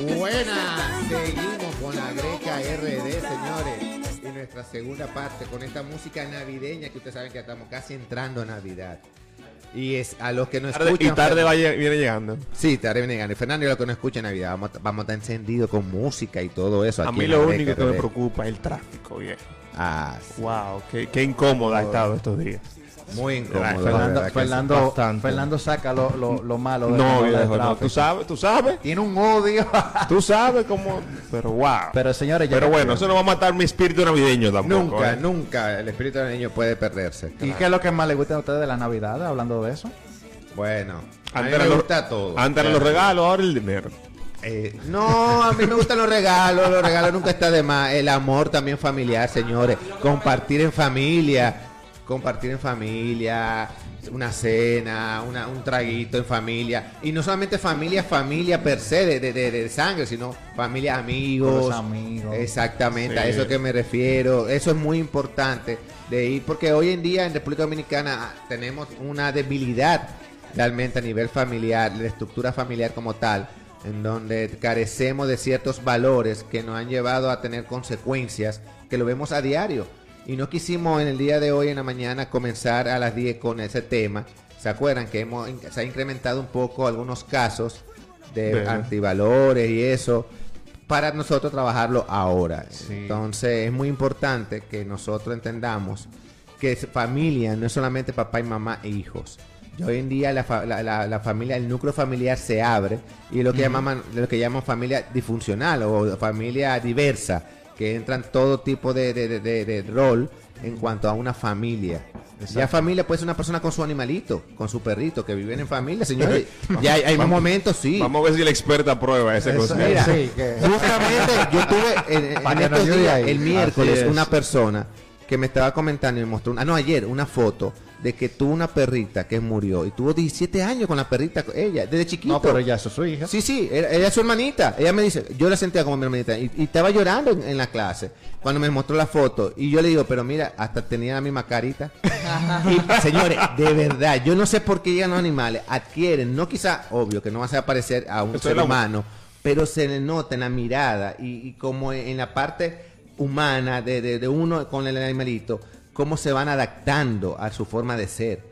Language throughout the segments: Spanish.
Buenas, seguimos con la Greca RD, señores. Y nuestra segunda parte con esta música navideña que ustedes saben que estamos casi entrando a Navidad. Y es a los que no escuchan. y tarde va viene llegando. Sí, tarde viene llegando. Y Fernando, y los que no escuchan Navidad, vamos, vamos a estar encendidos con música y todo eso. A aquí mí lo Greca único que me preocupa es el tráfico, viejo. Ah, sí. Wow, qué, qué incómodo ha estado estos días. Muy incómodo. Ay, la Fernando. Fernando, saca lo, lo, lo malo de No, viejo, no. Tú sabes, tú sabes, Tiene un odio. tú sabes cómo. Pero wow. Pero señores, ya Pero bueno, eso no va a matar mi espíritu navideño tampoco. Nunca, ¿eh? nunca el espíritu niño puede perderse. ¿Y qué es lo que más le gusta a ustedes de la Navidad, hablando de eso? Bueno, a mí Antes me gusta todo. Antes eran los regalos, ahora el dinero. Eh, no, a mí me gustan los regalos, los regalos nunca está de más. El amor también familiar, señores. Compartir en familia, compartir en familia, una cena, una- un traguito en familia. Y no solamente familia, familia per se, de, de- de- de sangre, sino familia, amigos. Los amigos. Exactamente, a eso que me refiero. Eso es muy importante de ir, porque hoy en día en República Dominicana ah, tenemos una debilidad realmente a nivel familiar, la estructura familiar como tal, en donde carecemos de ciertos valores que nos han llevado a tener consecuencias que lo vemos a diario. Y no quisimos en el día de hoy, en la mañana, comenzar a las 10 con ese tema. ¿Se acuerdan que hemos, se ha incrementado un poco algunos casos de De- antivalores y eso? para nosotros trabajarlo ahora. Sí. Entonces es muy importante que nosotros entendamos que familia no es solamente papá y mamá e hijos. Y hoy en día la, fa- la- la- la familia, el núcleo familiar se abre y lo que llaman lo que llaman familia disfuncional o familia diversa, que entran todo tipo de, de- de- de- rol en cuanto a una familia. Ya familia puede ser una persona con su animalito, con su perrito, que viven en familia, señores. ya hay, hay momentos, sí. Vamos a ver si la experta aprueba ese concepto. Mira, Sí, que- justamente yo tuve en, en estos días, el miércoles, una persona que me estaba comentando y me mostró, una- ah, no, ayer, una foto de que tuvo una perrita que murió y tuvo 17 años con la perrita, ella, desde chiquito. No, pero ya eso es su hija. Sí, sí, era- ella es su hermanita. Ella me dice, yo la sentía como mi hermanita y, y estaba llorando en, en la clase cuando me mostró la foto. Y yo le digo, pero mira, hasta tenía la misma carita. y señores, de verdad, yo no sé por qué llegan los animales, adquieren, no quizá, obvio, que no va a ser parecer a un Eso ser humano, pero se le nota en la mirada y, y como en la parte humana de, de- de uno con el animalito, cómo se van adaptando a su forma de ser.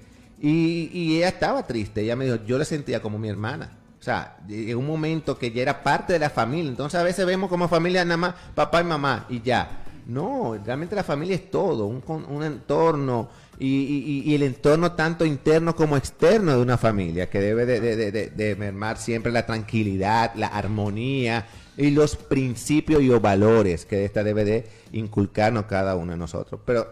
Y, ella estaba triste, ella me dijo, yo la sentía como mi hermana. O sea, en un momento que ya era parte de la familia. Entonces a veces vemos como familia nada más papá y mamá y ya. No, realmente la familia es todo, un, entorno y, y- y el entorno tanto interno como externo de una familia que debe de, de- mermar siempre la tranquilidad, la armonía y los principios y o valores que esta debe de inculcarnos cada uno de nosotros. Pero,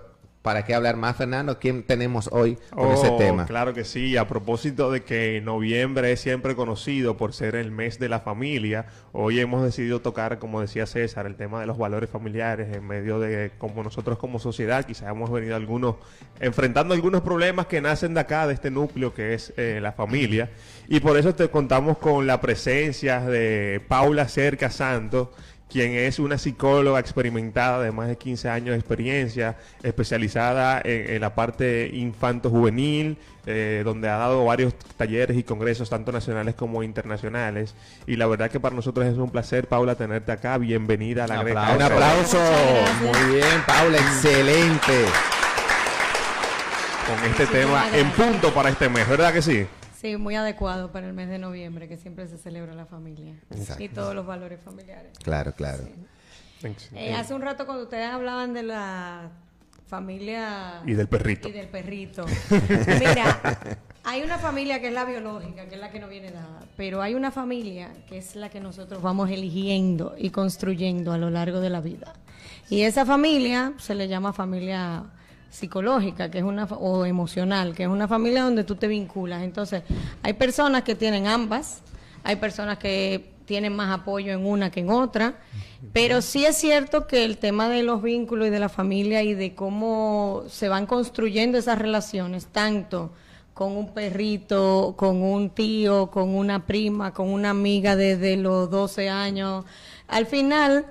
¿para qué hablar más, Fernando? ¿Quién tenemos hoy con ese Oh, tema? Claro que sí, a propósito de que noviembre es siempre conocido por ser el mes de la familia, hoy hemos decidido tocar, como decía César, el tema de los valores familiares en medio de como nosotros como sociedad, quizás hemos venido algunos enfrentando algunos problemas que nacen de acá, de este núcleo que es eh, la familia, y por eso te contamos con la presencia de Paula Cerca Santos, quien es una psicóloga experimentada de más de 15 años de experiencia, especializada en, en la parte infanto-juvenil, eh, donde ha dado varios talleres y congresos, tanto nacionales como internacionales. Y la verdad que para nosotros es un placer, Paula, tenerte acá. Bienvenida a la Un. Un aplauso. Muy bien, Paula, excelente. Con este Muchísimas tema en punto para este mes, ¿verdad que sí? Sí, muy adecuado para el mes de noviembre, que siempre se celebra la familia Exacto. y todos los valores familiares. Claro, claro. Eh, hace un rato cuando ustedes hablaban de la familia Y del perrito. y del perrito. Mira, hay una familia que es la biológica, que es la que no viene dada, pero hay una familia que es la que nosotros vamos eligiendo y construyendo a lo largo de la vida. Y esa familia se le llama familia psicológica, que es una o emocional, que es una familia donde tú te vinculas. Entonces, hay personas que tienen ambas, hay personas que tienen más apoyo en una que en otra, pero sí es cierto que el tema de los vínculos y de la familia y de cómo se van construyendo esas relaciones, tanto con un perrito, con un tío, con una prima, con una amiga desde los 12 años, al final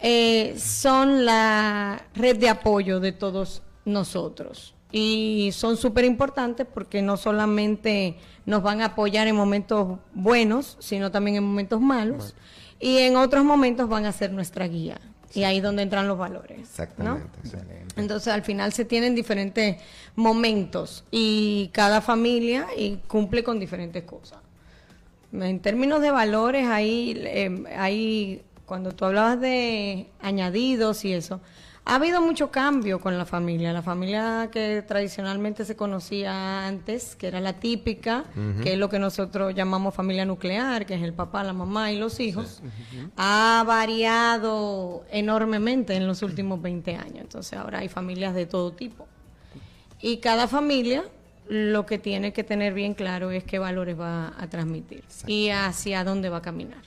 eh, son la red de apoyo de todos nosotros. Y son súper importantes porque no solamente nos van a apoyar en momentos buenos, sino también en momentos malos. Y en otros momentos van a ser nuestra guía. Y ahí es donde entran los valores. ¿no? Exactamente. Entonces al final se tienen diferentes momentos y cada familia y cumple con diferentes cosas. En términos de valores, ahí, eh, ahí cuando tú hablabas de añadidos y eso, ha habido mucho cambio con la familia. La familia que tradicionalmente se conocía antes, que era la típica, que es lo que nosotros llamamos familia nuclear, que es el papá, la mamá y los hijos, ha variado enormemente en los últimos 20 años. Entonces ahora hay familias de todo tipo. Y cada familia lo que tiene que tener bien claro es qué valores va a transmitir y hacia dónde va a caminar.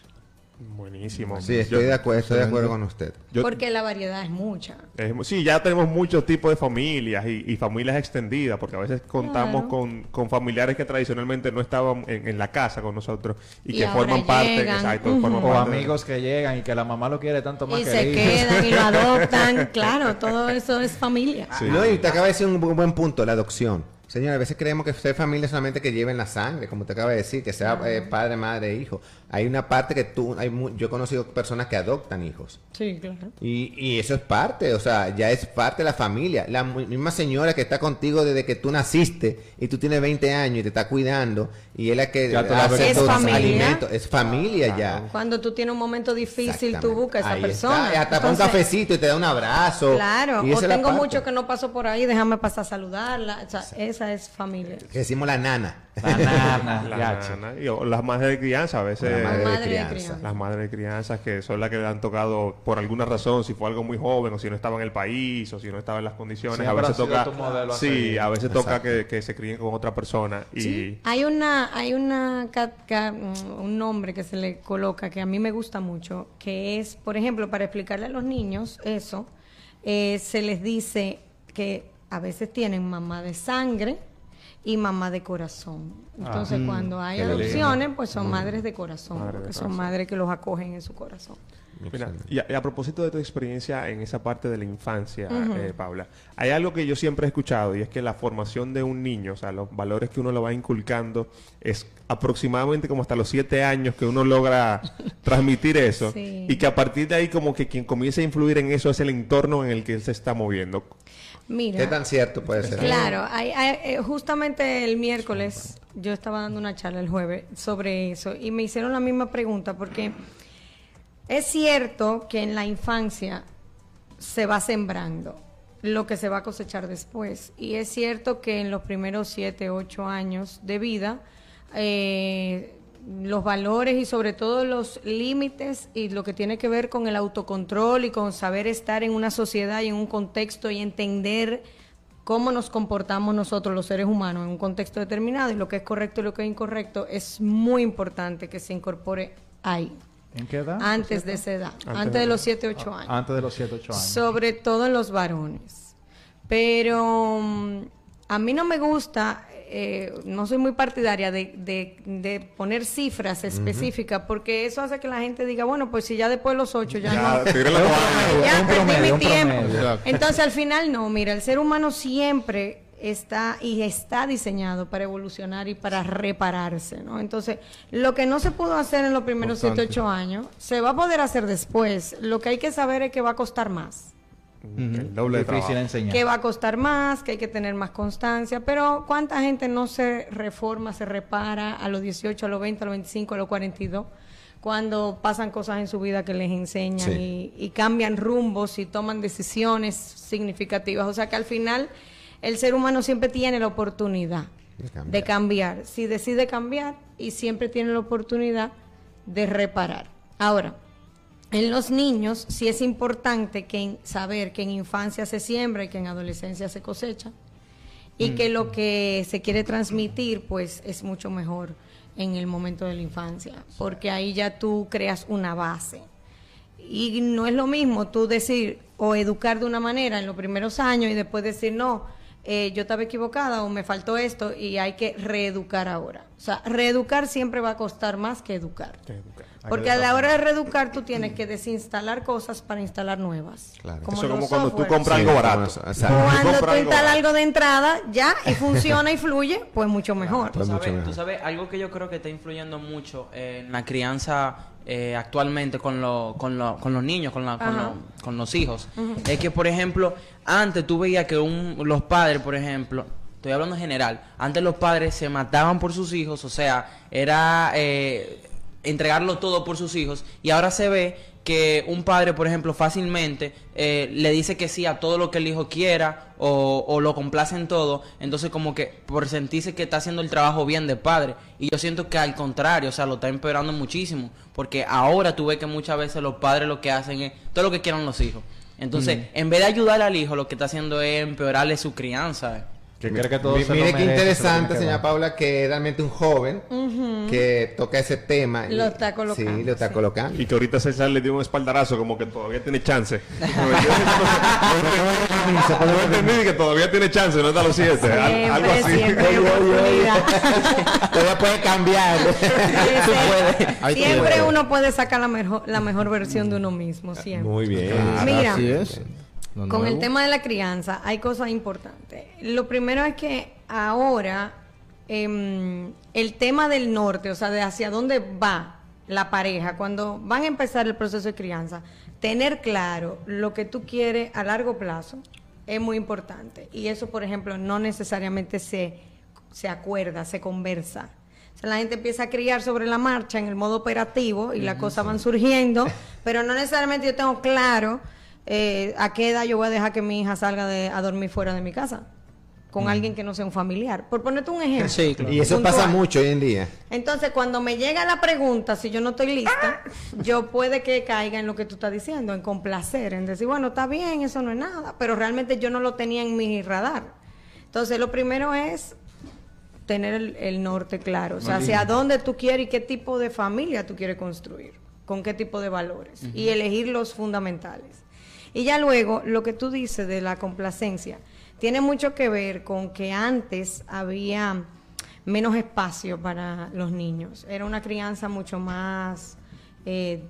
Buenísimo. Sí, estoy Yo- de acuerdo, estoy de acuerdo con usted. yo- Porque la variedad es mucha. Es sí, ya tenemos muchos tipos de familias y, y familias extendidas, porque a veces contamos Claro. con, con familiares que tradicionalmente no estaban en, en la casa con nosotros y, Y que forman parte, exacto, Ujú. forman O parte de- amigos que llegan y que la mamá lo quiere tanto más Y que se quedan y lo adoptan. Claro, todo eso es familia. Sí. No, y te acaba de decir un bu- buen punto, la adopción. Señora, a veces creemos que ser familia es solamente que lleven la sangre, como te acaba de decir, que sea eh, padre, madre, hijo. Hay una parte que tú, hay mu- yo he conocido personas que adoptan hijos. Sí, claro. Y, y eso es parte, o sea, ya es parte de la familia. La misma señora que está contigo desde que tú naciste y tú tienes 20 años y te está cuidando y es la que hace Es todos los familia. alimentos. Es familia ya. Cuando tú tienes un momento difícil, tú buscas a esa Ahí persona. está, y hasta para un Entonces, cafecito y te da un abrazo. Claro, Y o tengo mucho que no paso por ahí, déjame pasar a saludarla. O sea, esa es familia. Decimos la nana. La nana, la nana, y- o las madres de crianza a veces. Madre de Madre de crianza. crianza. Las madres de crianza que son las que le han tocado por alguna razón, si fue algo muy joven o si no estaba en el país o si no estaba en las condiciones, a veces toca a sí, a veces toca que, que se críen con otra persona y Hay una, hay una ca- ca- mm, un nombre que se le coloca que a mí me gusta mucho, que es, por ejemplo, para explicarle a los niños eso, eh, se les dice que a veces tienen mamá de sangre y mamá de corazón. Entonces, cuando hay adopciones, pues son madres de corazón, Madre de porque son madres que los acogen en su corazón. Mira, y, a, y a propósito de tu experiencia en esa parte de la infancia, eh, Paula, hay algo que yo siempre he escuchado y es que la formación de un niño, o sea, los valores que uno lo va inculcando, es aproximadamente como hasta los siete años que uno logra transmitir eso Sí. y que a partir de ahí como que quien comienza a influir en eso es el entorno en el que él se está moviendo. Mira, ¿Qué tan cierto puede ser? Claro, hay- hay- eh, justamente el miércoles yo estaba dando una charla el jueves sobre eso y me hicieron la misma pregunta porque es cierto que en la infancia se va sembrando lo que se va a cosechar después y es cierto que en los primeros siete, ocho años de vida eh, los valores y sobre todo los límites y lo que tiene que ver con el autocontrol y con saber estar en una sociedad y en un contexto y entender cómo nos comportamos nosotros los seres humanos en un contexto determinado y lo que es correcto y lo que es incorrecto es muy importante que se incorpore ahí, ¿En qué edad? antes de esa edad, Antes antes, de- de los 7, 8 años. Antes de los 7, 8 años. Sobre todo en los varones. Pero mm, a mí no me gusta, eh, no soy muy partidaria de, de- de poner cifras específicas, porque eso hace que la gente diga, bueno, pues si ya después de los ocho ya, no. la toalla. Ya perdí promedio, mi tiempo. promedio. Entonces al final no, mira, el ser humano siempre está y está diseñado para evolucionar y para repararse, ¿no? Entonces, lo que no se pudo hacer en los primeros 7, Constante. 8 años, se va a poder hacer después. Lo que hay que saber es que va a costar más. El doble de trabajo. enseñar. que va a costar más, que hay que tener más constancia, pero ¿cuánta gente no se reforma, se repara a los 18, a los 20, a los 25, a los 42? Cuando pasan cosas en su vida que les enseñan Sí. y, y cambian rumbos y toman decisiones significativas. O sea que al final el ser humano siempre tiene la oportunidad De cambiar. de cambiar. Si decide cambiar y siempre tiene la oportunidad de reparar. Ahora, en los niños sí es importante que en- saber que en infancia se siembra y que en adolescencia se cosecha y que lo que se quiere transmitir pues es mucho mejor en el momento de la infancia, porque ahí ya tú creas una base. Y no es lo mismo tú decir o educar de una manera en los primeros años y después decir, no, eh, yo estaba equivocada o me faltó esto y hay que reeducar ahora. O sea, reeducar siempre va a costar más que educar. Que educar. Porque a la hora de reeducar tú tienes que desinstalar cosas para instalar nuevas. Claro. Eso es los como cuando tú softwares. compras Sí, algo como barato. eso, exacto. Tú Cuando tú instalas algo de entrada ya y funciona y fluye, pues mucho mejor. Pues Tú mucho sabes, mejor. tú sabes, algo que yo creo que está influyendo mucho en la crianza eh, actualmente con, lo- con, lo- con los niños, con, la- con, Ajá. lo- con los hijos, es que, por ejemplo, antes tú veías que un- los padres, por ejemplo, estoy hablando en general, antes los padres se mataban por sus hijos, o sea, era eh, entregarlo todo por sus hijos, y ahora se ve que un padre, por ejemplo, fácilmente eh, le dice que sí a todo lo que el hijo quiera o, o lo complace en todo, entonces como que por sentirse que está haciendo el trabajo bien de padre. Y yo siento que al contrario, o sea, lo está empeorando muchísimo, porque ahora tú ves que muchas veces los padres lo que hacen es todo lo que quieran los hijos. Entonces, en vez de ayudar al hijo, lo que está haciendo es empeorarle su crianza. Que cree que todo Mi- se lo Mire qué merece, se lo interesante, que señora. Paula, que realmente un joven que toca ese tema. Lo está colocando, Sí, lo está sí. colocando. Y que ahorita César le dio un espaldarazo como que todavía tiene chance. no entendí que todavía tiene chance, no está los siete. Al- algo así. Todavía puede cambiar. Siempre uno puede sacar la mejor, la mejor versión de uno mismo, siempre. Muy bien. Mira, Así es. Con el tema de la crianza hay cosas importantes. Lo primero es que ahora em, el tema del norte, o sea, de hacia dónde va la pareja, cuando van a empezar el proceso de crianza, tener claro lo que tú quieres a largo plazo es muy importante. Y eso, por ejemplo, no necesariamente se, se acuerda, se conversa. O sea, la gente empieza a criar sobre la marcha en el modo operativo y las cosas van surgiendo, pero no necesariamente yo tengo claro eh, a qué edad yo voy a dejar que mi hija salga de- a dormir fuera de mi casa con alguien que no sea un familiar. Por ponerte un ejemplo. Sí, claro. Y eso Puntual. pasa mucho hoy en día. Entonces, cuando me llega la pregunta, si yo no estoy lista, yo puede que caiga en lo que tú estás diciendo, en complacer, en decir, bueno, está bien, eso no es nada, pero realmente yo no lo tenía en mi radar. Entonces, lo primero es tener el, el norte claro, o sea, hacia dónde tú quieres y qué tipo de familia tú quieres construir, con qué tipo de valores, y elegir los fundamentales. Y ya luego, lo que tú dices de la complacencia, tiene mucho que ver con que antes había menos espacio para los niños. Era una crianza mucho más eh,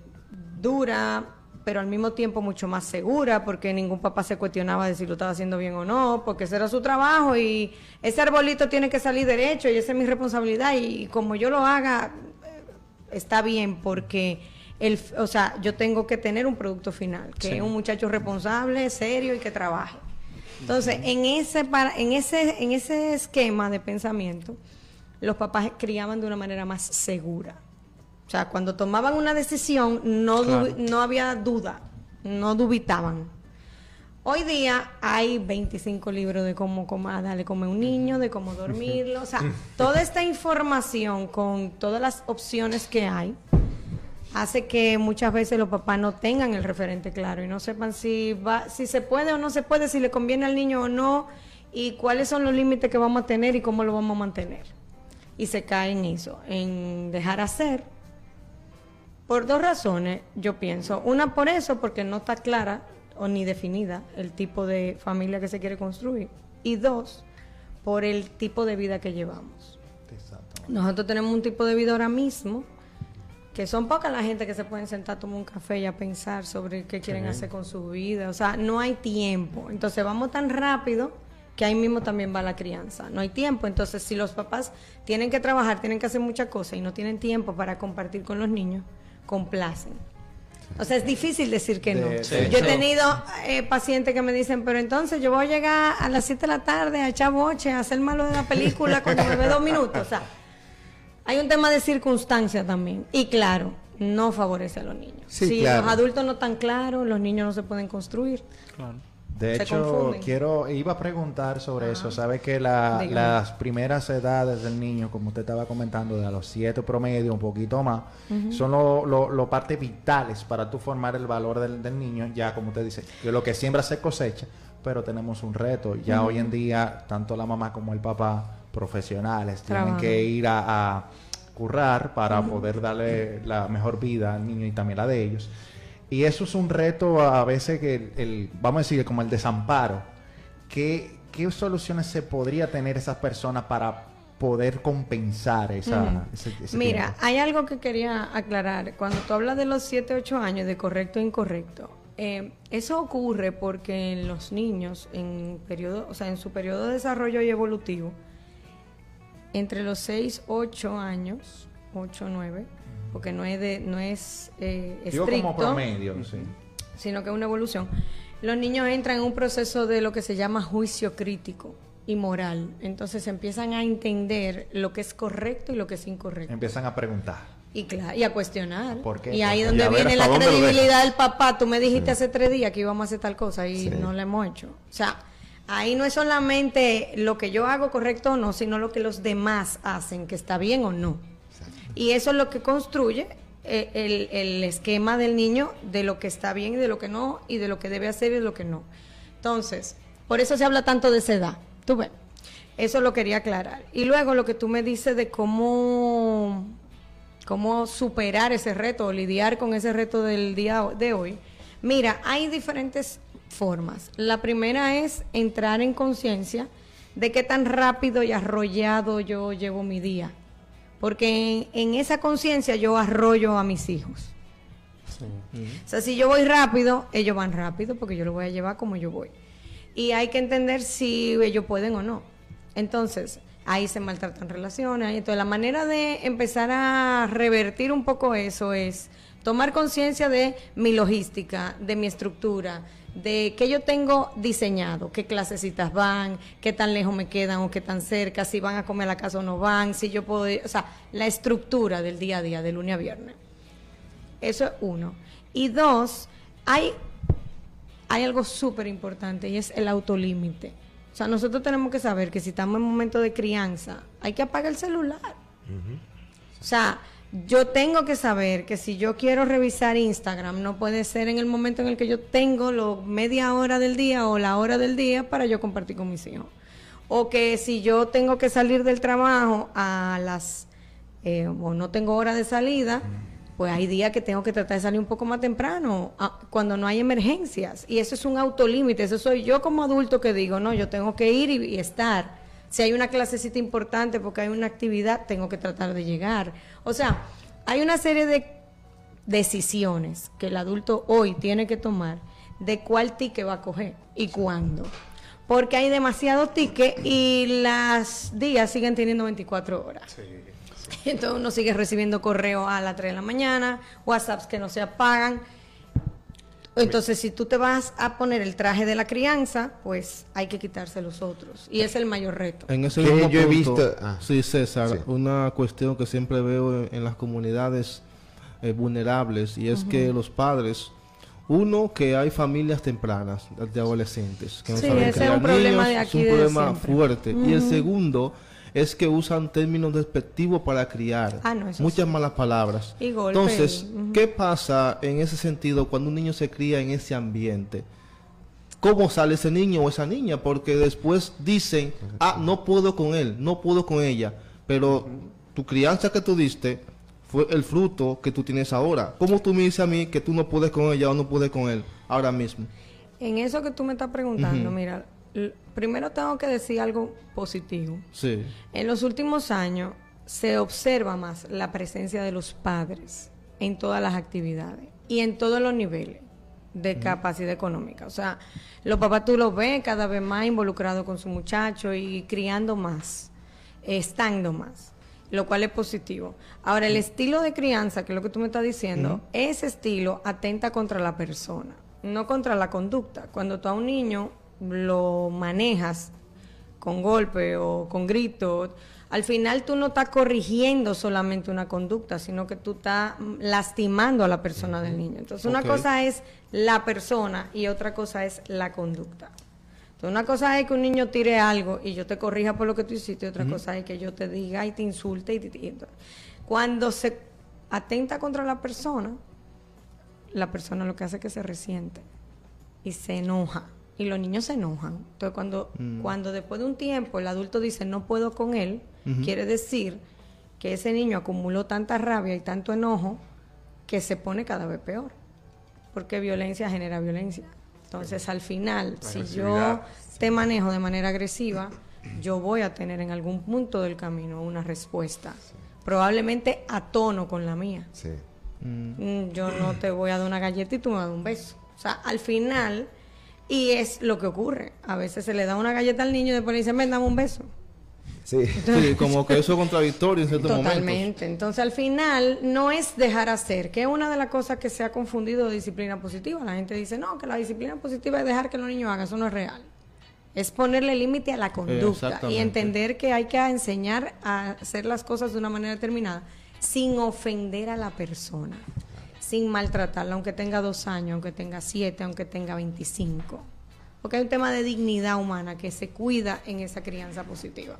dura, pero al mismo tiempo mucho más segura, porque ningún papá se cuestionaba de si lo estaba haciendo bien o no, porque ese era su trabajo y ese arbolito tiene que salir derecho y esa es mi responsabilidad y, como yo lo haga, eh, está bien porque... El, o sea, yo tengo que tener un producto final, que Sí. es un muchacho responsable, serio y que trabaje. Entonces, en ese para, en ese en ese esquema de pensamiento, los papás criaban de una manera más segura. O sea, cuando tomaban una decisión no Claro. no había duda, no dubitaban. Hoy día hay 25 libros de cómo, cómo ah, darle comer a un niño, de cómo dormirlo, o sea, toda esta información con todas las opciones que hay hace que muchas veces los papás no tengan el referente claro y no sepan si va, si se puede o no se puede, si le conviene al niño o no y cuáles son los límites que vamos a tener y cómo lo vamos a mantener. Y se cae en eso, en dejar hacer. Por dos razones, yo pienso. Una por eso, porque no está clara o ni definida el tipo de familia que se quiere construir. Y dos, por el tipo de vida que llevamos. Nosotros tenemos un tipo de vida ahora mismo que son pocas la gente que se pueden sentar a tomar un café y a pensar sobre qué quieren hacer con su vida. O sea, no hay tiempo. Entonces vamos tan rápido que ahí mismo también va la crianza. No hay tiempo. Entonces, si los papás tienen que trabajar, tienen que hacer muchas cosas y no tienen tiempo para compartir con los niños, complacen. O sea, es difícil decir que no. De- yo he tenido eh, pacientes que me dicen, pero entonces yo voy a llegar a las 7 de la tarde a echar boche, a hacer malo de la película cuando me ve dos minutos. O sea, hay un tema de circunstancia también. Y claro, no favorece a los niños. Sí, si claro. los adultos no están claros, los niños no se pueden construir. De Se hecho, confunden. quiero iba a preguntar sobre eso. Sabe que la- las primeras edades del niño, como usted estaba comentando, de a los siete promedio, un poquito más, son lo, lo- lo parte vitales para tú formar el valor del, del niño. Ya, como usted dice, que lo que siembra se cosecha, pero tenemos un reto. Ya hoy en día, tanto la mamá como el papá, profesionales, tienen que ir a, a currar para poder darle la mejor vida al niño y también la de ellos. Y eso es un reto a veces que el, el- vamos a decir, como el desamparo. ¿Qué, ¿Qué soluciones se podría tener esas personas para poder compensar esa, Ujú. ese, ese Mira, tiempo. hay algo que quería aclarar. Cuando tú hablas de los 7, 8 años de correcto e incorrecto, eh, eso ocurre porque en los niños, en periodo, o sea, en su periodo de desarrollo y evolutivo, entre los 6, 8 años, 8, 9, porque no es de, no es eh, Digo estricto, como promedio, sí. sino que es una evolución. Los niños entran en un proceso de lo que se llama juicio crítico y moral. Entonces empiezan a entender lo que es correcto y lo que es incorrecto. Empiezan a preguntar. Y, cla- y a cuestionar. ¿Por qué? Y ahí ¿Por donde viene la credibilidad del papá. Tú me dijiste hace tres días que íbamos a hacer tal cosa y no lo hemos hecho. O sea, ahí no es solamente lo que yo hago correcto o no, sino lo que los demás hacen, que está bien o no. Y eso es lo que construye eh, el, el esquema del niño de lo que está bien y de lo que no, y de lo que debe hacer y de lo que no. Entonces, por eso se habla tanto de esa edad. Tú ves. Eso lo quería aclarar. Y luego lo que tú me dices de cómo, cómo superar ese reto o lidiar con ese reto del día de hoy. Mira, hay diferentes formas. La primera es entrar en conciencia de qué tan rápido y arrollado yo llevo mi día. Porque en, en esa conciencia yo arroyo a mis hijos. O sea, si yo voy rápido, ellos van rápido porque yo lo voy a llevar como yo voy. Y hay que entender si ellos pueden o no. Entonces, ahí se maltratan relaciones. Entonces, la manera de empezar a revertir un poco eso es tomar conciencia de mi logística, de mi estructura, de qué yo tengo diseñado, qué clasecitas van, qué tan lejos me quedan o qué tan cerca, si van a comer a la casa o no van, si yo puedo, ir- o sea, la estructura del día a día, de lunes a viernes. Eso es uno. Y dos, hay, hay algo súper importante y es el autolímite. O sea, nosotros tenemos que saber que si estamos en momento de crianza, hay que apagar el celular. O sea, yo tengo que saber que si yo quiero revisar Instagram, no puede ser en el momento en el que yo tengo lo media hora del día o la hora del día para yo compartir con mis hijos. O que si yo tengo que salir del trabajo a las, eh, o no tengo hora de salida, pues hay días que tengo que tratar de salir un poco más temprano, ah, cuando no hay emergencias. Y eso es un autolímite, eso soy yo como adulto que digo, no, yo tengo que ir y, y estar. Si hay una clasecita importante porque hay una actividad, tengo que tratar de llegar. O sea, hay una serie de decisiones que el adulto hoy tiene que tomar de cuál ticket va a coger y cuándo. Porque hay demasiados tickets y las días siguen teniendo 24 horas. Entonces uno sigue recibiendo correo a las 3 de la mañana, WhatsApps que no se apagan. Entonces, si tú te vas a poner el traje de la crianza, pues hay que quitarse los otros. Y es el mayor reto. En ese Que mismo yo he visto- ah. sí, César, Sí. una cuestión que siempre veo en, en las comunidades eh, vulnerables y es que los padres, uno, que hay familias tempranas de adolescentes que no Sí, saben ese es criar un problema niños, de es aquí un desde problema siempre. fuerte. Y el segundo es que usan términos despectivos para criar, Ah, no, muchas sí. malas palabras. Y golpe, Entonces. ¿qué pasa en ese sentido cuando un niño se cría en ese ambiente? cómo sale ese niño o esa niña, porque después dicen, ah, no puedo con él, no puedo con ella, pero tu crianza que tú diste fue el fruto que tú tienes ahora. ¿Cómo tú me dices a mí que tú no puedes con ella o no puedes con él ahora mismo? En eso que tú me estás preguntando, mira, primero tengo que decir algo positivo. Sí. En los últimos años se observa más la presencia de los padres en todas las actividades y en todos los niveles de capacidad económica. O sea, los papás tú los ves cada vez más involucrados con su muchacho y criando más, estando más, lo cual es positivo. Ahora, el estilo de crianza, que es lo que tú me estás diciendo, ese estilo atenta contra la persona, no contra la conducta. Cuando tú a un niño lo manejas con golpe o con grito, al final tú no estás corrigiendo solamente una conducta, sino que tú estás lastimando a la persona del niño. Entonces, una cosa es la persona y otra cosa es la conducta. Entonces, una cosa es que un niño tire algo y yo te corrija por lo que tú hiciste, y otra cosa es que yo te diga y te insulte. Y te- y entonces, cuando se atenta contra la persona, la persona lo que hace es que se resiente y se enoja. Y los niños se enojan. Entonces, cuando, cuando después de un tiempo el adulto dice no puedo con él, quiere decir que ese niño acumuló tanta rabia y tanto enojo que se pone cada vez peor. Porque violencia genera violencia. Entonces, al final, si yo te manejo de manera agresiva, yo voy a tener en algún punto del camino una respuesta, probablemente a tono con la mía. Sí. Mm, Yo no te voy a dar una galleta y tú me das un beso. O sea, al final, y es lo que ocurre. A veces se le da una galleta al niño y después le dicen, ven, dame un beso. Sí. Sí, como que eso es contradictorio en ciertos momentos. Totalmente. Entonces, al final, no es dejar hacer, que es una de las cosas que se ha confundido de disciplina positiva. La gente dice, no, que la disciplina positiva es dejar que los niños hagan. Eso no es real. Es ponerle límite a la conducta y entender que hay que enseñar a hacer las cosas de una manera determinada sin ofender a la persona, sin maltratarla, aunque tenga dos años, aunque tenga siete, aunque tenga 25. Porque hay un tema de dignidad humana que se cuida en esa crianza positiva.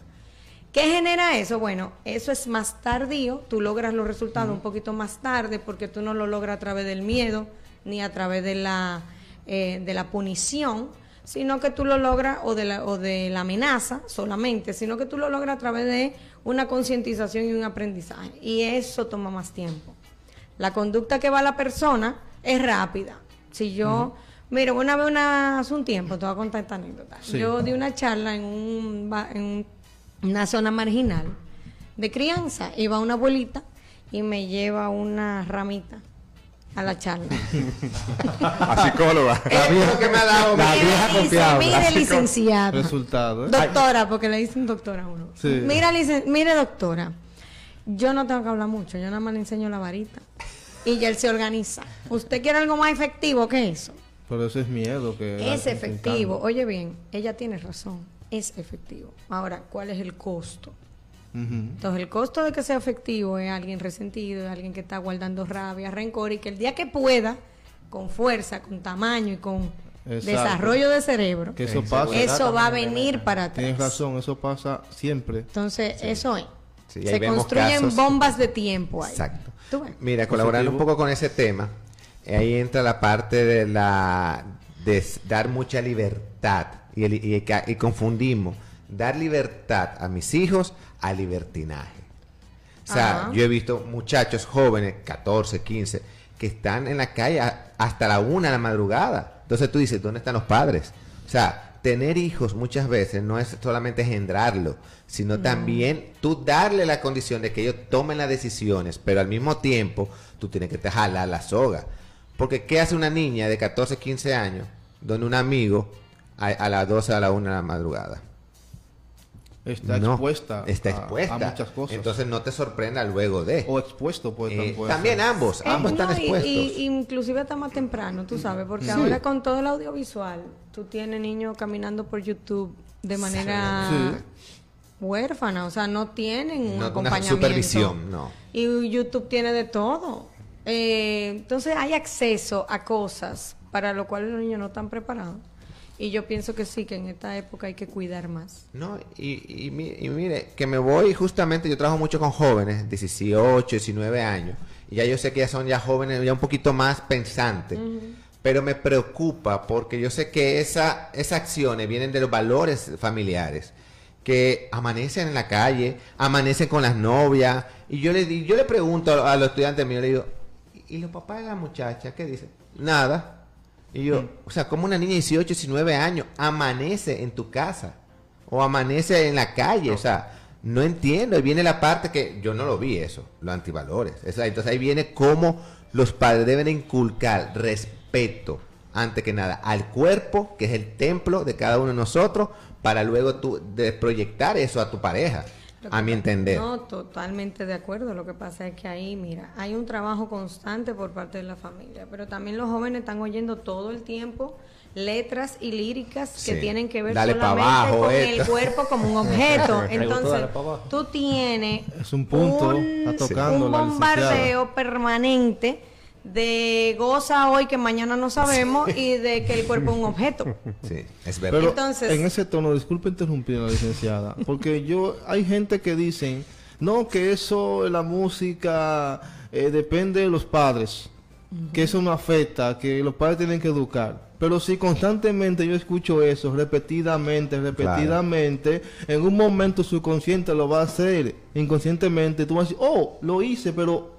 ¿Qué genera eso? Bueno, eso es más tardío, tú logras los resultados un poquito más tarde porque tú no lo logras a través del miedo ni a través de la, eh, de la punición, sino que tú lo logras, o de, la, o de la amenaza solamente, sino que tú lo logras a través de una concientización y un aprendizaje. Y eso toma más tiempo. La conducta que va a la persona es rápida. Si yo, mira, una vez una, hace un tiempo, te voy a contar esta anécdota. Sí. Yo di una charla en, un, en un- una zona marginal de crianza. Iba una abuelita y me lleva una ramita a la charla. A psicóloga. La vieja que me ha dado. La Mire, vieja confiable. Mire, licenciada. Resultado, ¿eh? Doctora, porque le dicen doctora a uno. Sí. Mira, licen- mire, doctora. Yo no tengo que hablar mucho, yo nada más le enseño la varita. Y ya él se organiza. ¿Usted quiere algo más efectivo que eso? Pero eso es miedo que... Es efectivo. Oye bien, ella tiene razón. Es efectivo. Ahora, ¿cuál es el costo? Entonces, el costo de que sea efectivo es alguien resentido, es alguien que está guardando rabia, rencor y que el día que pueda, con fuerza, con tamaño y con Exacto. desarrollo de cerebro, Que eso pasa. eso va a venir para atrás. Tienes razón, eso pasa siempre. Entonces, eso es. Sí, Se construyen casos. bombas de tiempo ahí. Exacto. Mira, colaborando un poco con ese tema, ahí entra la parte de la de dar mucha libertad y, el- y ca- y confundimos dar libertad a mis hijos a libertinaje. O sea, Ajá. yo he visto muchachos jóvenes, 14, 15, que están en la calle hasta la una de la madrugada. Entonces tú dices, ¿dónde están los padres? O sea, tener hijos muchas veces no es solamente engendrarlo, sino también tú darle la condición de que ellos tomen las decisiones, pero al mismo tiempo tú tienes que te jalar la soga. Porque ¿qué hace una niña de 14, 15 años donde un amigo a, a las 12 a la 1 de la madrugada? Está No, expuesta, Está a- expuesta. A, muchas cosas. Entonces no te sorprenda luego de. o expuesto, pues Eh, también ambos, Eh, ambos no, están y- expuestos. Y, inclusive está más temprano, tú sabes, porque ahora con todo el audiovisual, tú tienes niños caminando por YouTube de manera Sí. huérfana, o sea, no tienen un No, una acompañamiento. supervisión, no. Y YouTube tiene de todo. Eh, entonces hay acceso a cosas para lo cual los niños no están preparados. Y yo pienso que sí, que en esta época hay que cuidar más. No, y, y, mi- y mire, que me voy justamente, yo trabajo mucho con jóvenes, 18, 19 años, y ya yo sé que ya son ya jóvenes, ya un poquito más pensantes, pero me preocupa porque yo sé que esa, esas acciones vienen de los valores familiares, que amanecen en la calle, amanecen con las novias, y yo le, yo le pregunto a los estudiantes míos, le digo, ¿y los papás de la muchacha qué dicen? Nada. Y yo, o sea, como una niña de 18, 19 años amanece en tu casa o amanece en la calle, o sea, no entiendo. Y viene la parte que yo no lo vi eso, los antivalores. Esa- entonces ahí viene cómo los padres deben inculcar respeto, antes que nada, al cuerpo, que es el templo de cada uno de nosotros, para luego tú de proyectar eso a tu pareja, a mi entender. No, totalmente de acuerdo. Lo que pasa es que ahí, mira, hay un trabajo constante por parte de la familia, pero también los jóvenes están oyendo todo el tiempo letras y líricas que tienen que ver Dale solamente abajo, con esto. el cuerpo como un objeto. Entonces, tú tienes Es un punto, un, está tocando un la bombardeo permanente de goza hoy que mañana no sabemos y de que el cuerpo es un objeto. Sí, es verdad. Pero Entonces- en ese tono, disculpe interrumpir a la licenciada, porque yo, hay gente que dicen, no, que eso, la música, eh, depende de los padres, que eso no afecta, que los padres tienen que educar. Pero si constantemente yo escucho eso, repetidamente, repetidamente, en un momento subconsciente lo va a hacer, inconscientemente tú vas a decir, oh, lo hice, pero,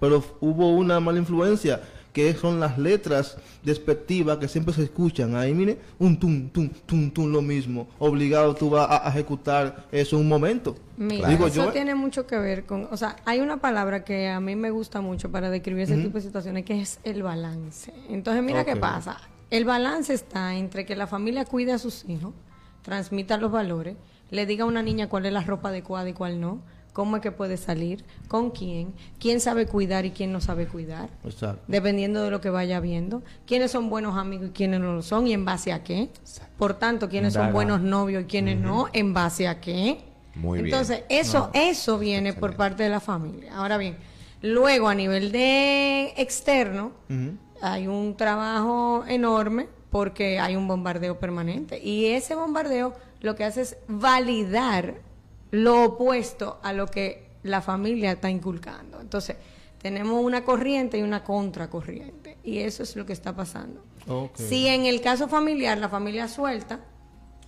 pero hubo una mala influencia que son las letras despectivas que siempre se escuchan. Ahí, mire, un tum, tum, tum, tum, lo mismo. Obligado tú vas a, ejecutar eso en un momento. Mira, Digo eso yo, ¿eh? tiene mucho que ver con, o sea, hay una palabra que a mí me gusta mucho para describir ese tipo de situaciones que es el balance. Entonces, mira qué Ok. pasa. El balance está entre que la familia cuide a sus hijos, transmita los valores, le diga a una niña cuál es la ropa adecuada y cuál no, cómo es que puede salir, con quién, quién sabe cuidar y quién no sabe cuidar Exacto. dependiendo de lo que vaya viendo, quiénes son buenos amigos y quiénes no lo son y en base a qué. Por tanto, quiénes son buenos novios y quiénes no, en base a qué. Muy bien. Entonces, eso, eso viene por parte de la familia. Ahora bien, luego a nivel de externo, hay un trabajo enorme porque hay un bombardeo permanente. Y ese bombardeo lo que hace es validar lo opuesto a lo que la familia está inculcando. Entonces, tenemos una corriente y una contracorriente. Y eso es lo que está pasando. Si en el caso familiar la familia suelta,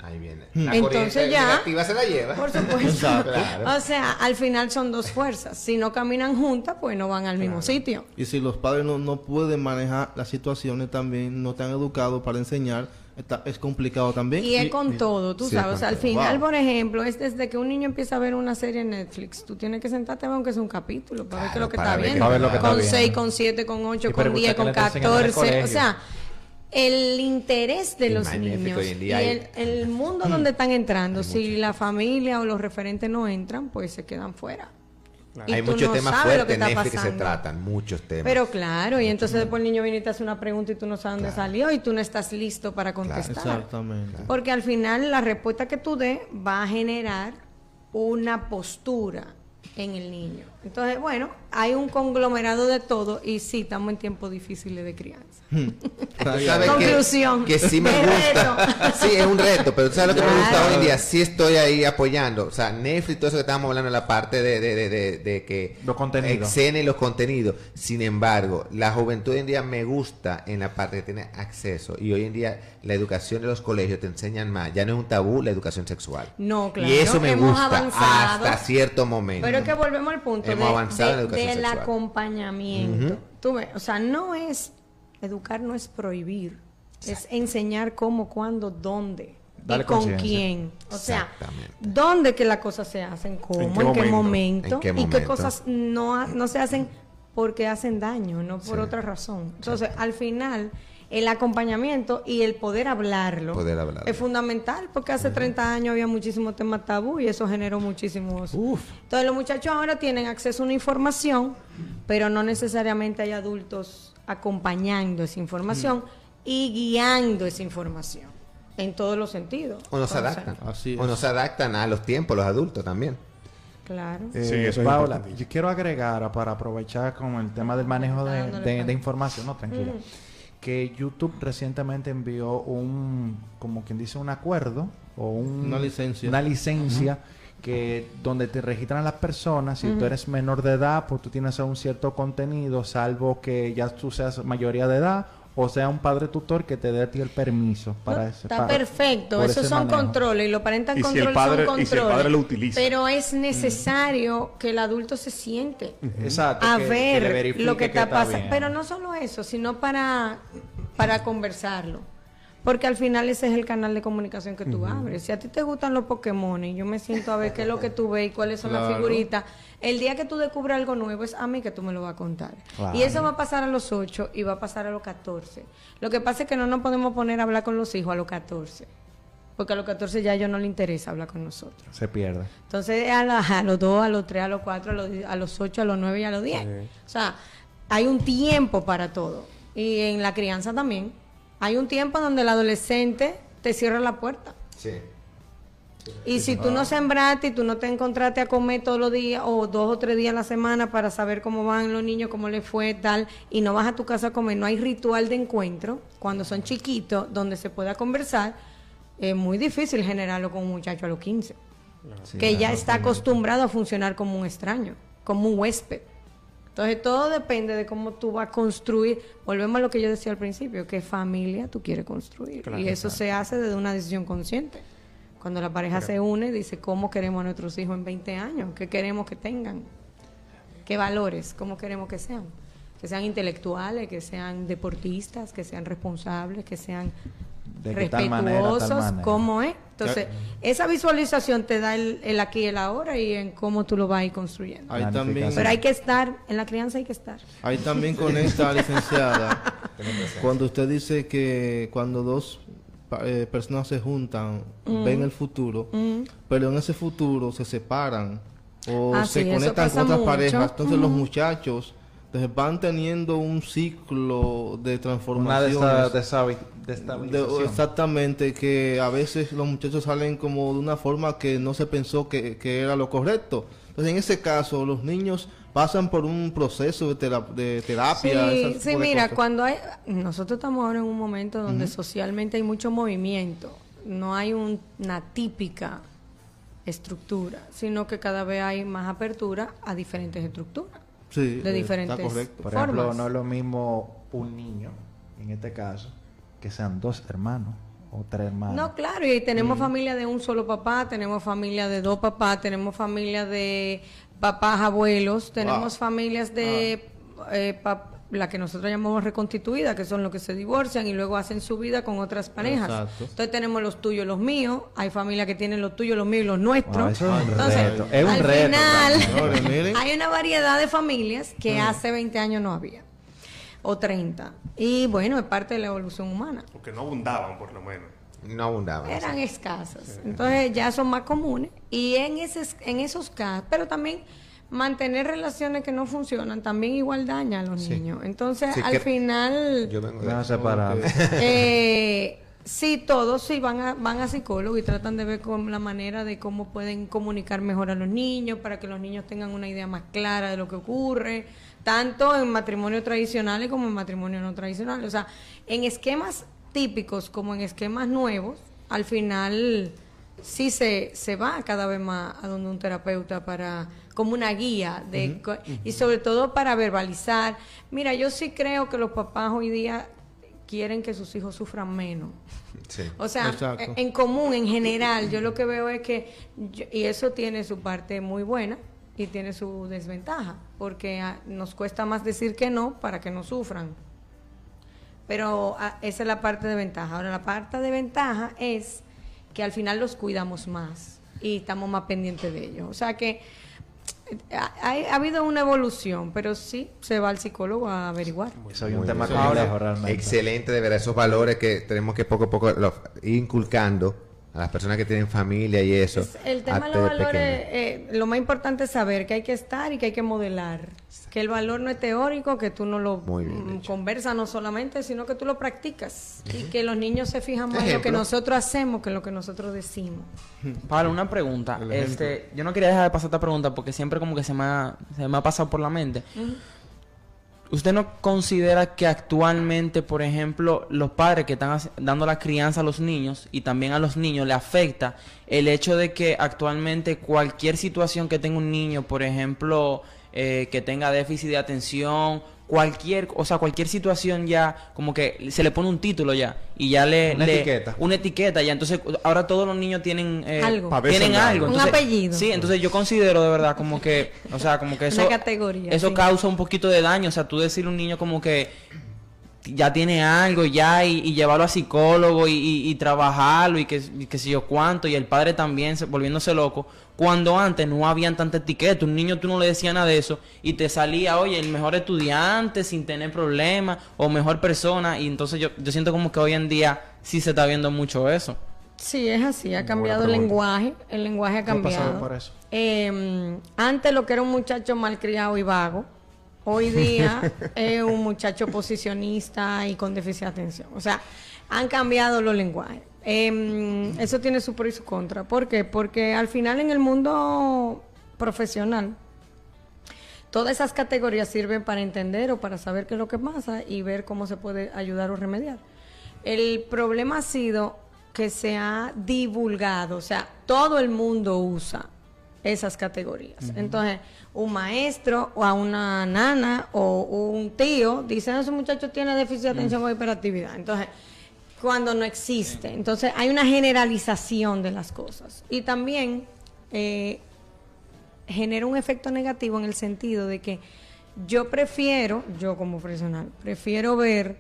Ahí viene. Entonces ya- negativa se la lleva. por supuesto. Claro. O sea, al final son dos fuerzas. Si no caminan juntas, pues no van al mismo sitio. Y si los padres no, no pueden manejar las situaciones también, no están educados para enseñar, está- es complicado también. Y es con todo, tú Sí, sabes. con O sea, al final, Wow. por ejemplo, es desde que un niño empieza a ver una serie en Netflix. Tú tienes que sentarte a ver aunque sea un capítulo para ver qué es lo que está viendo. Para ver lo que está con viendo. 6, con 7, con 8, Y con pregunta 10, que con le está enseñando en el 14. O sea, el interés de Y los niños y el, el mundo donde están entrando, si la familia o los referentes no entran, pues se quedan fuera. Y Hay tú muchos no temas sabes lo que fuertes en está Netflix que se pasando. tratan, muchos temas. Pero claro, y entonces después el niño viene y te hace una pregunta y tú no sabes dónde salió y tú no estás listo para contestar. Exactamente. Porque al final la respuesta que tú des va a generar una postura en el niño. Entonces, bueno, hay un conglomerado de todo y sí, estamos en tiempos difíciles de crianza. Tú sabes que- Conclusión. Que, sí me gusta. sí, es un reto, pero tú sabes lo que me gusta Claro. hoy en día. Sí estoy ahí apoyando. O sea, Netflix, todo eso que estábamos hablando, la parte de, de, de, de, de que Los contenidos. exceden los contenidos. Sin embargo, la juventud hoy en día me gusta en la parte que tiene acceso. Y hoy en día la educación de los colegios te enseñan más. Ya no es un tabú la educación sexual. No, claro, Y eso me hemos gusta avanzado. hasta cierto momento. Pero es que volvemos al punto Hemos de- avanzado en la educación del sexual. acompañamiento. Tú ves, o sea, no es educar, no es prohibir, es enseñar cómo, cuándo, dónde y con quién. O sea, dónde que las cosas se hacen, cómo, en qué qué, momento? momento, ¿En qué y qué cosas no, no se hacen porque hacen daño, no por otra razón. Entonces, al final, el acompañamiento y el poder hablarlo, Poder hablarlo. es fundamental porque hace 30 años había muchísimos temas tabú y eso generó muchísimos. Entonces los muchachos ahora tienen acceso a una información, pero no necesariamente hay adultos acompañando esa información y guiando esa información en todos los sentidos. O no se adaptan. Así O no se adaptan a los tiempos, los adultos también. Claro. Eh, Sí, eso es Paula, yo quiero agregar para aprovechar con el tema del manejo de información, no, tranquila, que YouTube recientemente envió un, como quien dice, un acuerdo o un- Una licencia. una licencia que donde te registran las personas, si tú eres menor de edad, pues tú tienes un cierto contenido, salvo que ya tú seas mayoría de edad o sea un padre tutor que te dé a ti el permiso para No, ese está para- perfecto, esos son manejo. controles y los parental Y si el controles padre- son y si el controles. padre lo utiliza. Pero es necesario que el adulto se siente Exacto, a que- que ver lo que está pasando. Pero no solo eso, sino para, para conversarlo. Porque al final ese es el canal de comunicación que tú abres. Si a ti te gustan los Pokémon y yo me siento a ver qué es lo que tú ves y cuáles son las figuritas, el día que tú descubras algo nuevo es a mí que tú me lo vas a contar. Claro. Y eso va a pasar a los 8 y va a pasar a los 14. Lo que pasa es que no nos podemos poner a hablar con los hijos a los 14. Porque a los 14 ya a ellos no les interesa hablar con nosotros. se pierde. Entonces, a, la- a los 2, a los 3, a los 4, a los, a los 8, a los 9 y a los 10. O sea, hay un tiempo para todo. Y en la crianza también. Hay un tiempo donde el adolescente te cierra la puerta. Sí. Y si tú no sembraste y tú no te encontraste a comer todos los días o dos o tres días a la semana para saber cómo van los niños, cómo les fue, tal, y no vas a tu casa a comer, no hay ritual de encuentro cuando son chiquitos donde se pueda conversar, es muy difícil generarlo con un muchacho a los 15, que ya está acostumbrado a funcionar como un extraño, como un huésped. Entonces todo depende de cómo tú vas a construir. Volvemos a lo que yo decía al principio, qué familia tú quieres construir. y eso se hace desde una decisión consciente. Cuando la pareja se une, dice cómo queremos a nuestros hijos en 20 años, qué queremos que tengan, qué valores, cómo queremos que sean. que sean intelectuales, que sean deportistas, que sean responsables, que sean De que tal manera, tal respetuosos, manera. cómo es. Entonces, esa visualización te da el, el aquí y el ahora y en cómo tú lo vas a ir construyendo. Ahí también. Pero hay que estar, en la crianza hay que estar. ahí también conecta, licenciada, cuando usted dice que cuando dos eh, personas se juntan, Mm. ven el futuro, pero en ese futuro se separan o Ah, se sí, conectan con otras mucho. parejas. Entonces los muchachos entonces, van teniendo un ciclo de Una transformación. exactamente, que a veces los muchachos salen como de una forma que no se pensó que, que era lo correcto. Entonces, en ese caso, los niños pasan por un proceso de, tera- de terapia. Sí, sí, mira, cosas. cuando hay, nosotros estamos ahora en un momento donde socialmente hay mucho movimiento, no hay un- una típica estructura, sino que cada vez hay más apertura a diferentes estructuras, Sí, de eh, diferentes Está correcto. Por ejemplo, formas. no es lo mismo un niño, en este caso, que sean dos hermanos o tres hermanos. No, claro, y tenemos familia de un solo papá, tenemos familia de dos papás, tenemos familia de papás abuelos, tenemos Wow. familias de eh, pap- la que nosotros llamamos reconstituida, que son los que se divorcian y luego hacen su vida con otras parejas. Exacto. Entonces tenemos los tuyos, los míos, hay familias que tienen los tuyos, los míos y los nuestros. Eso es un Entonces, reto. Es un al reto, final, Señores, hay una variedad de familias que hace 20 años no había, o 30. Y bueno, es parte de la evolución humana Porque no abundaban, por lo menos. No abundaban. eran escasas. Entonces ya son más comunes. Y en, ese, en esos casos, pero también mantener relaciones que no funcionan también igual daña a los Sí. niños. Entonces Sí, al final, Yo vengo de separar. eh, sí, todos sí van a, van a psicólogo y tratan de ver con la manera de cómo pueden comunicar mejor a los niños para que los niños tengan una idea más clara de lo que ocurre, tanto en matrimonios tradicionales como en matrimonios no tradicionales. O sea, en esquemas típicos como en esquemas nuevos, al final sí se, se va cada vez más a donde un terapeuta para como una guía de co- y sobre todo para verbalizar. Mira, yo sí creo que los papás hoy día quieren que sus hijos sufran menos. Sí. O sea, Exacto. en común, en general, yo lo que veo es que, yo- y eso tiene su parte muy buena y tiene su desventaja, porque ah, nos cuesta más decir que no para que no sufran. Pero ah, esa es la parte de ventaja. Ahora, la parte de ventaja es que al final los cuidamos más y estamos más pendientes de ellos. O sea que ha, ha habido una evolución, pero sí se va al psicólogo a averiguar. Soy un Muy tema complejo realmente. Excelente, de verdad, esos valores que tenemos que poco a poco los- ir inculcando a las personas que tienen familia y eso. Es- El tema de hasta los de valores, eh, lo más importante es saber que hay que estar y que hay que modelar. Que el valor no es teórico, que tú no lo mm, conversas no solamente, sino que tú lo practicas. Y que los niños se fijan más en lo que nosotros hacemos que en lo que nosotros decimos. Pablo, una pregunta. Este, yo no quería dejar de pasar esta pregunta porque siempre como que se me ha, se me ha pasado por la mente. ¿Usted no considera que actualmente, por ejemplo, los padres que están dando la crianza a los niños y también a los niños le afecta el hecho de que actualmente cualquier situación que tenga un niño, por ejemplo, eh, que tenga déficit de atención, cualquier, o sea, cualquier situación ya como que se le pone un título ya y ya le Una le- etiqueta. una etiqueta ya entonces ahora todos los niños tienen eh, Algo. tienen algo. Un apellido. sí entonces yo considero de verdad como que o sea como que Una eso categoría, eso sí. causa un poquito de daño o sea tú decirle a un niño como que ya tiene algo ya y, y llevarlo a psicólogo y, y- y trabajarlo y que, y que sé yo cuánto y el padre también se- volviéndose loco cuando antes no habían tanta etiqueta un niño tú no le decías nada de eso y te salía oye el mejor estudiante sin tener problemas o mejor persona y entonces yo, yo siento como que hoy en día sí se está viendo mucho eso Sí, es así, ha cambiado el lenguaje, el lenguaje ha pasado cambiado. por eso. Eh, antes lo que era un muchacho malcriado y vago, hoy día es un muchacho posicionista y con déficit de atención. O sea, han cambiado los lenguajes. Eh, eso tiene su pro y su contra. ¿Por qué? Porque al final en el mundo profesional, todas esas categorías sirven para entender o para saber qué es lo que pasa y ver cómo se puede ayudar o remediar. El problema ha sido que se ha divulgado, o sea, todo el mundo usa esas categorías. Entonces, un maestro o a una nana o un tío dicen, ese muchacho tiene déficit de atención o hiperactividad. Entonces, cuando no existe. Entonces, hay una generalización de las cosas. Y también eh, genera un efecto negativo en el sentido de que yo prefiero, yo como profesional, prefiero ver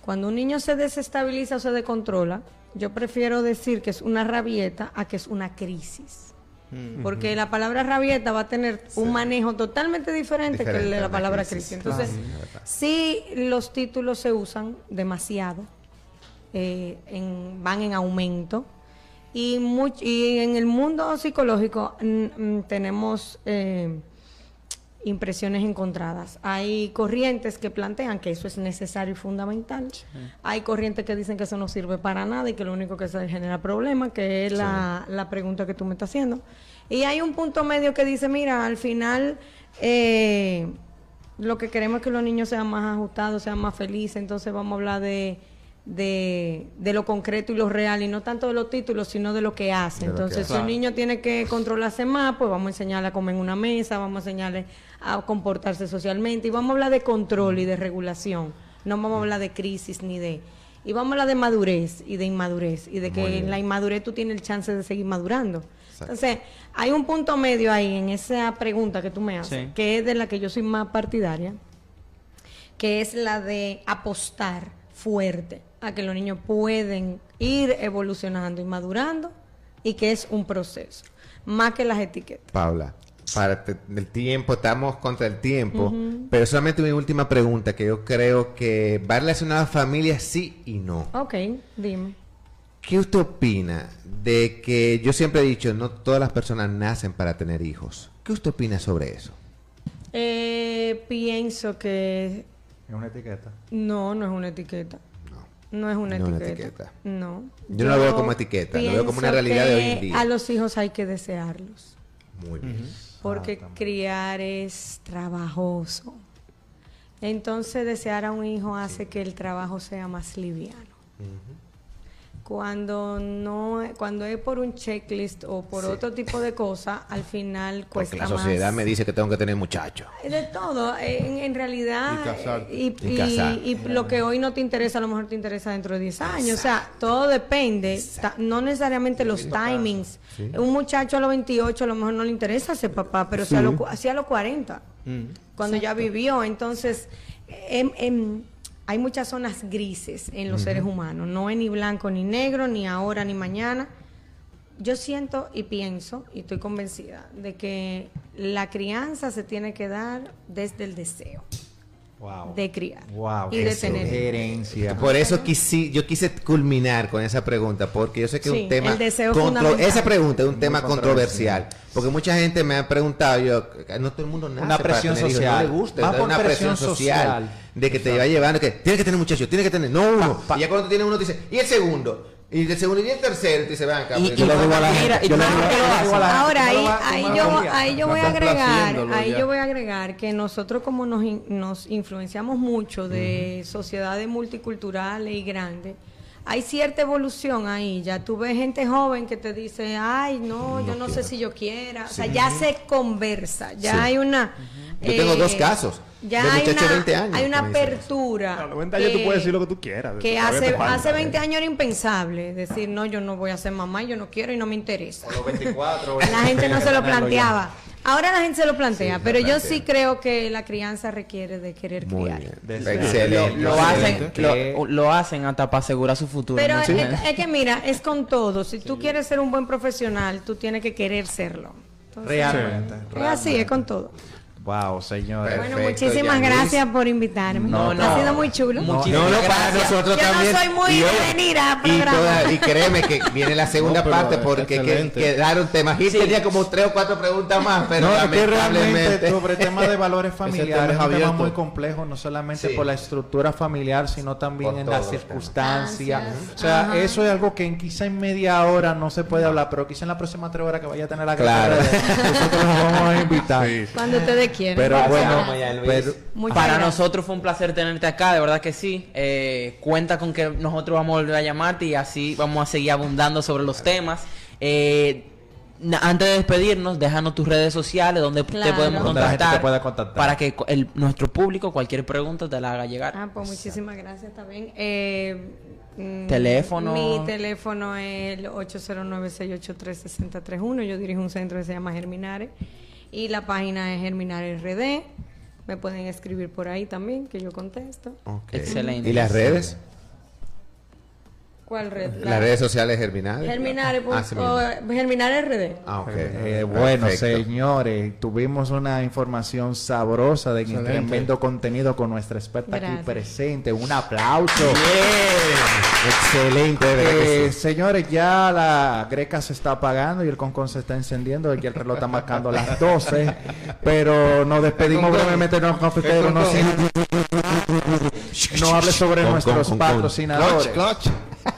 cuando un niño se desestabiliza o se descontrola, yo prefiero decir que es una rabieta a que es una crisis. Porque la palabra rabieta va a tener un manejo totalmente diferente, que el de Diferente a la una palabra crisis. crisis. Entonces, sí los títulos se usan demasiado, eh, en- van en aumento. Y, much- y en el mundo psicológico mm, tenemos eh, impresiones encontradas. Hay corrientes que plantean que eso es necesario y fundamental. Hay corrientes que dicen que eso no sirve para nada y que lo único que se genera problemas, que es la, la pregunta que tú me estás haciendo. Y hay un punto medio que dice, mira, al final eh, lo que queremos es que los niños sean más ajustados, sean más felices, entonces vamos a hablar de, de, de lo concreto y lo real, y no tanto de los títulos, sino de lo que hace. Que Entonces, hace. si un niño tiene que controlarse más, pues vamos a enseñarle a comer en una mesa, vamos a enseñarle a comportarse socialmente, y vamos a hablar de control y de regulación, no vamos a hablar de crisis ni de... Y vamos a hablar de madurez y de inmadurez, y de que en la inmadurez tú tienes el chance de seguir madurando. Entonces, hay un punto medio ahí en esa pregunta que tú me haces, Sí. que es de la que yo soy más partidaria, que es la de apostar fuerte a que los niños pueden ir evolucionando y madurando y que es un proceso, más que las etiquetas. Paula, para te- el tiempo, estamos contra el tiempo, pero solamente mi última pregunta, que yo creo que va relacionada a familia sí y no. Ok, dime. ¿Qué usted opina de que yo siempre he dicho, no todas las personas nacen para tener hijos? ¿Qué usted opina sobre eso? Eh, pienso que Es una etiqueta. no, no es una etiqueta. No es una No es una etiqueta. No. Yo no lo veo como etiqueta, lo veo como una realidad de hoy en día. A los hijos hay que desearlos. Muy bien. Porque criar es trabajoso. Entonces desear a un hijo hace que el trabajo sea más liviano. Cuando no, cuando es por un checklist o por otro tipo de cosa, al final Porque cuesta la sociedad más. me dice que tengo que tener muchachos. De todo, en, en realidad. Y. Y, Y y- casar. y lo que hoy no te interesa, a lo mejor te interesa dentro de 10 años. O sea, todo depende. Ta- No necesariamente los timings. Un muchacho a los 28 a lo mejor no le interesa ser papá, pero sí a los, a los 40, cuando ya vivió. Entonces, em- em, hay muchas zonas grises en los seres humanos. No es ni blanco ni negro, ni ahora ni mañana. Yo siento y pienso, y estoy convencida, de que la crianza se tiene que dar desde el deseo Wow. de criar Wow. y de tener. Por eso quisi- yo quise culminar con esa pregunta, porque yo sé que es Sí, un tema... el deseo contro- esa pregunta es un Muy tema controversial. controversial. Porque mucha gente me ha preguntado, yo, no todo el mundo nace Una para presión hijos, social. no le gusta, Va es por una presión presión social, social. De que te va llevando, que tienes que tener muchachos, tienes que tener, no uno. Pa- pa- y ya cuando tú tienes uno, te dice, ¿y el segundo? Y el segundo y el tercero, te dice, van acá. Y- pues, y yo lo digo a la mira, gente, y yo Ahora ¿cómo ahí, ahí yo, ahí yo voy a agregar, ahí ya. yo voy a agregar que nosotros como nos, nos influenciamos mucho de sociedades multiculturales y grandes, hay cierta evolución ahí. Ya tú ves gente joven que te dice, ay, no, yo no sé si yo quiera. O sea, ya se conversa, ya Sí. hay una... Yo tengo eh, dos casos Ya de hay una, de 20 años hay una que me dicen eso. apertura. A los 20 años tú puedes decir lo que tú quieras. Que hace, falta, hace eh. 20 años era impensable decir, no, yo no voy a ser mamá, yo no quiero y no me interesa. Los 24. La gente no se lo planteaba. Ahora la gente se lo plantea, Sí, pero yo plantea. sí creo que la crianza requiere de querer Muy criar. bien. Excelente. Lo hacen, lo, lo hacen hasta para asegurar su futuro. Pero es, que mira, es con todo. Si tú quieres ser un buen profesional, tú tienes que querer serlo. Entonces, Realmente. Es así, es con todo. Wow, señores. Perfecto, bueno, muchísimas Yanis. gracias por invitarme. No, no. Ha sido muy chulo. Muchísimas No, no, para gracias. nosotros Yo no también. soy muy Y venir a y, programas. toda- y créeme que viene la segunda No, parte porque que, quedaron temas. Gil Sí. tenía como tres o cuatro preguntas más, pero no, es que realmente lamentablemente. sobre temas de valores familiares es es un tema muy complejo, no solamente Sí. por la estructura familiar, sino también Por en las los circunstancias. O sea, Ajá. eso es algo que en, quizá en media hora no se puede hablar, pero quizá en la próxima tres horas que vaya a tener la Claro. nosotros nos vamos a invitar. Sí. Cuando ustedes Pero Gracias, bueno, Luis. pero- Para gracias. nosotros fue un placer tenerte acá, de verdad que sí. Eh, cuenta con que nosotros vamos a volver a llamarte y así vamos a seguir abundando sobre los temas. Eh, antes de despedirnos, déjanos tus redes sociales donde te podemos Donde la gente contactar, te pueda contactar. para que el- nuestro público cualquier pregunta te la haga llegar. Ah, pues muchísimas gracias también. Eh, mm, Teléfono. Mi teléfono es el 809-683-6031. Yo dirijo un centro que se llama Germinares. Y la página es Germinares RD. Me pueden escribir por ahí también, que yo contesto. Excelente. ¿Y las redes? ¿Cuál red? Las redes sociales Ah, sí, o, mismo. Germinales RD. Ah, ok. Eh, bueno, Perfecto. señores, tuvimos una información sabrosa de Excelente. tremendo contenido con nuestra experta aquí presente. Un aplauso. Excelente, verdad que Eh, sí. Señores, ya la greca se está apagando y el concon se está encendiendo y el reloj está marcando las 12. Pero nos despedimos brevemente de los cafeteros. El No, no hable sobre nuestros patrocinadores. Clutch, clutch.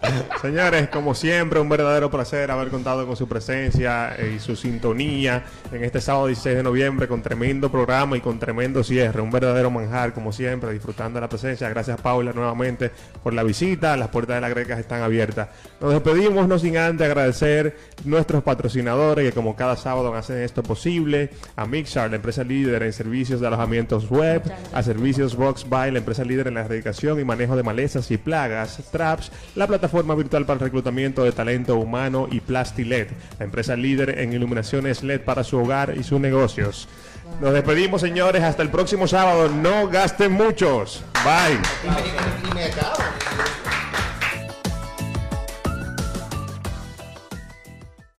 Señores, como siempre, un verdadero placer haber contado con su presencia y su sintonía en este sábado 16 de noviembre con tremendo programa y con tremendo cierre. Un verdadero manjar, como siempre, disfrutando de la presencia. Gracias, Paula, nuevamente por la visita. Las puertas de la Greca están abiertas. Nos despedimos, no sin antes agradecer nuestros patrocinadores que, como cada sábado, hacen esto posible. A Mixar, la empresa líder en servicios de alojamientos web. A Servicios Box la empresa líder en la erradicación y manejo de malezas y plagas. Traps, la plataforma virtual para el reclutamiento de talento humano y Plastilet, la empresa líder en iluminaciones LED para su hogar y sus negocios. Nos despedimos, señores, hasta el próximo sábado. No gasten muchos. Bye.